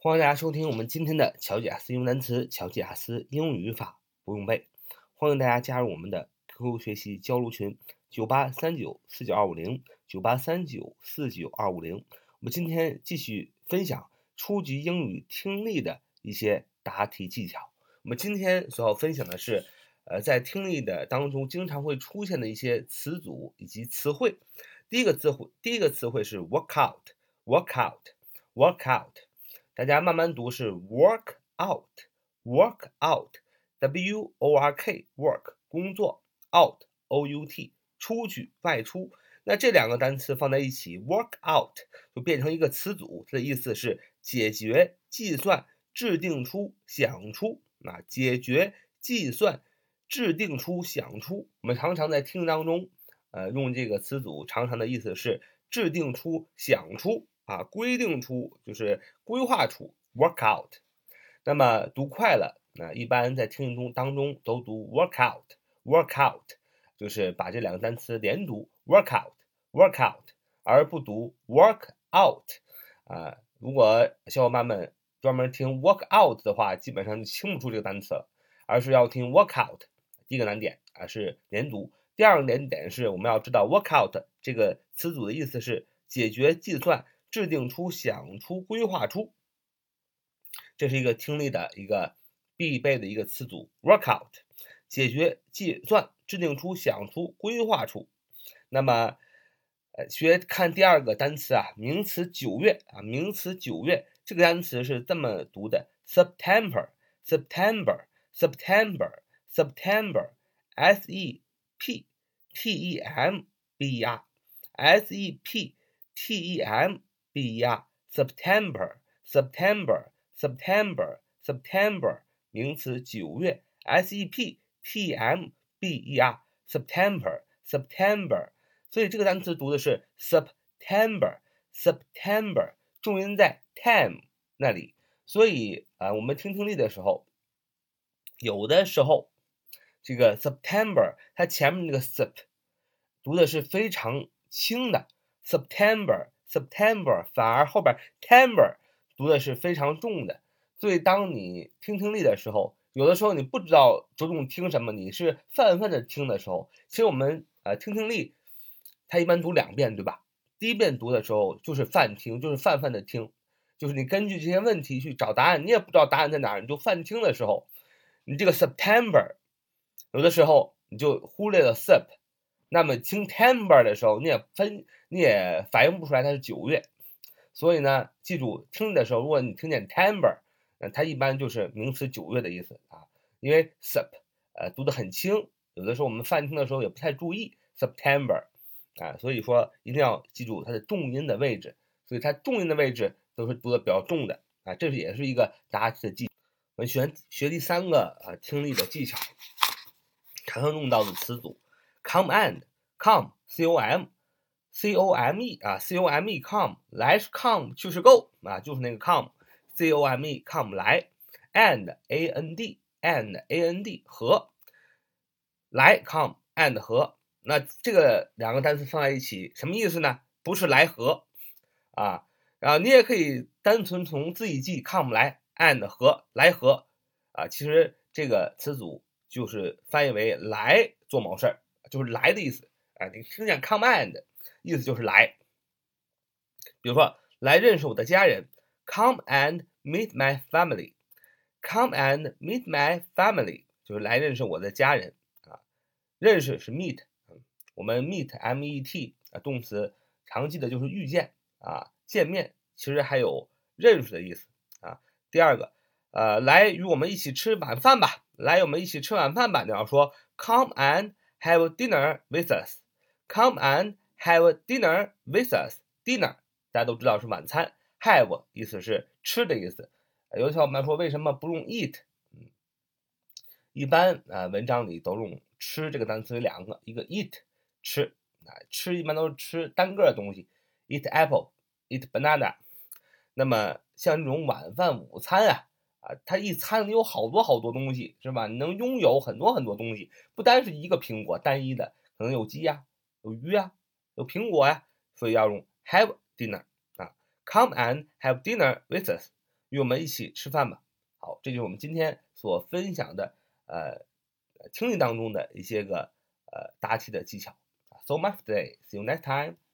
欢迎大家收听我们今天的乔吉雅思英语单词、乔吉雅思英语语法不用背。欢迎大家加入我们的 QQ 学习交流群：九八三九四九二五零九八三九四九二五零。我们今天继续分享初级英语听力的一些答题技巧。我们今天所要分享的是，呃，在听力的当中经常会出现的一些词组以及词汇。第一个词汇，第一个词汇是 work out，work out，work out。大家慢慢读是 work out，work out，w o r k work 工作 out o u t 出去外出。那这两个单词放在一起，work out 就变成一个词组，它的意思是解决、计算、制定出、想出。啊，解决、计算、制定出、想出。我们常常在听当中，呃，用这个词组，常常的意思是制定出、想出。啊，规定出就是规划出，work out。那么读快了，那一般在听力中当中都读 work out，work out，就是把这两个单词连读，work out，work out，而不读 work out。啊，如果小伙伴们专门听 work out 的话，基本上就听不出这个单词了，而是要听 work out。第一个难点啊是连读，第二个难点是我们要知道 work out 这个词组的意思是解决、计算。制定出、想出、规划出，这是一个听力的一个必备的一个词组。work out，解决、计算、制定出、想出、规划出。那么，呃，学看第二个单词啊，名词九月啊，名词九月这个单词是这么读的：September，September，September，September，S E P T E M B E R，S E P T E M。B E R September September September September 名词九月 S E P T M B E R September September 所以这个单词读的是 September September 重音在 time 那里，所以啊，我们听听力的时候，有的时候这个 September 它前面那个 sep 读的是非常轻的 September。September 反而后边 timber 读的是非常重的，所以当你听听力的时候，有的时候你不知道着重听什么，你是泛泛的听的时候，其实我们呃听听力，它一般读两遍，对吧？第一遍读的时候就是泛听，就是泛泛的听，就是你根据这些问题去找答案，你也不知道答案在哪儿，你就泛听的时候，你这个 September 有的时候你就忽略了 sep，那么听 timber 的时候，你也分。你也反应不出来它是九月，所以呢，记住听的时候，如果你听见 timber，那它一般就是名词九月的意思啊。因为 sep，呃，读得很轻，有的时候我们泛听的时候也不太注意 September，啊，所以说一定要记住它的重音的位置，所以它重音的位置都是读的比较重的啊，这是也是一个答题的技。我们学学第三个啊听力的技巧，常常用到的词组，come and，come，c o m。c o m e 啊，c o m e come 来是 come 就是 go 啊，就是那个 come，c o m e come 来，and a n d and a n d 和来 come and 和，那这个两个单词放在一起什么意思呢？不是来和啊，然后你也可以单纯从自己记 come 来 and 和来和啊，其实这个词组就是翻译为来做某事儿，就是来的意思啊，你听见 come and。意思就是来，比如说来认识我的家人，Come and meet my family。Come and meet my family 就是来认识我的家人啊。认识是 meet，我们 meet m e t 啊，动词常记的就是遇见啊，见面，其实还有认识的意思啊。第二个，呃，来与我们一起吃晚饭吧，来，我们一起吃晚饭吧。你要说 Come and have dinner with us。Come and Have dinner with us. Dinner 大家都知道是晚餐。Have 意思是吃的意思。有的小伙伴说为什么不用 eat？嗯，一般啊文章里都用吃这个单词有两个，一个 eat 吃啊吃一般都是吃单个的东西，eat apple, eat banana。那么像这种晚饭、午餐啊啊，它一餐里有好多好多东西是吧？你能拥有很多很多东西，不单是一个苹果单一的，可能有鸡呀，有鱼呀。有苹果呀，所以要用 have dinner 啊，come and have dinner with us。与我们一起吃饭吧。好，这就是我们今天所分享的呃听力当中的一些个呃答题的技巧。So much today. See you next time.